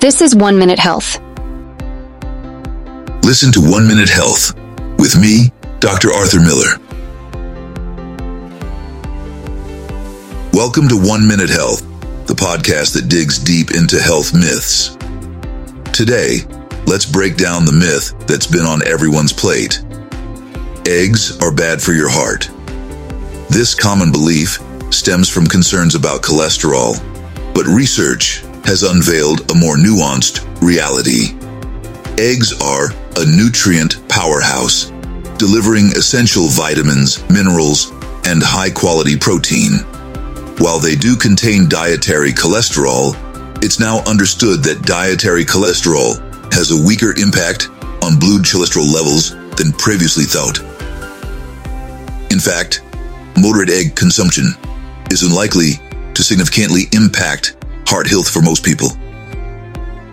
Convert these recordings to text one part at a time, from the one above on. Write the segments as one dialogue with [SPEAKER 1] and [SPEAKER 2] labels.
[SPEAKER 1] This is One Minute Health.
[SPEAKER 2] Listen to One Minute Health with me, Dr. Arthur Miller. Welcome to One Minute Health, the podcast that digs deep into health myths. Today, let's break down the myth that's been on everyone's plate. Eggs are bad for your heart. This common belief stems from concerns about cholesterol, but research has unveiled a more nuanced reality. Eggs are a nutrient powerhouse, delivering essential vitamins, minerals, and high quality protein. While they do contain dietary cholesterol, it's now understood that dietary cholesterol has a weaker impact on blood cholesterol levels than previously thought. In fact, moderate egg consumption is unlikely to significantly impact heart health for most people.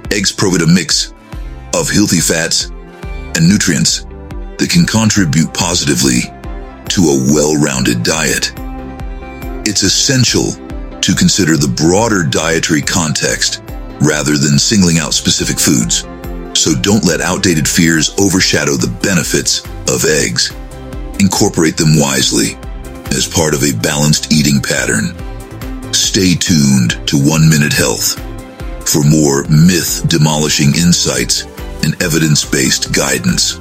[SPEAKER 2] Eggs provide a mix of healthy fats and nutrients that can contribute positively to a well-rounded diet. It's essential to consider the broader dietary context rather than singling out specific foods. So don't let outdated fears overshadow the benefits of eggs. Incorporate them wisely as part of a balanced eating pattern. Stay tuned to One Minute Health for more myth demolishing insights and evidence based guidance.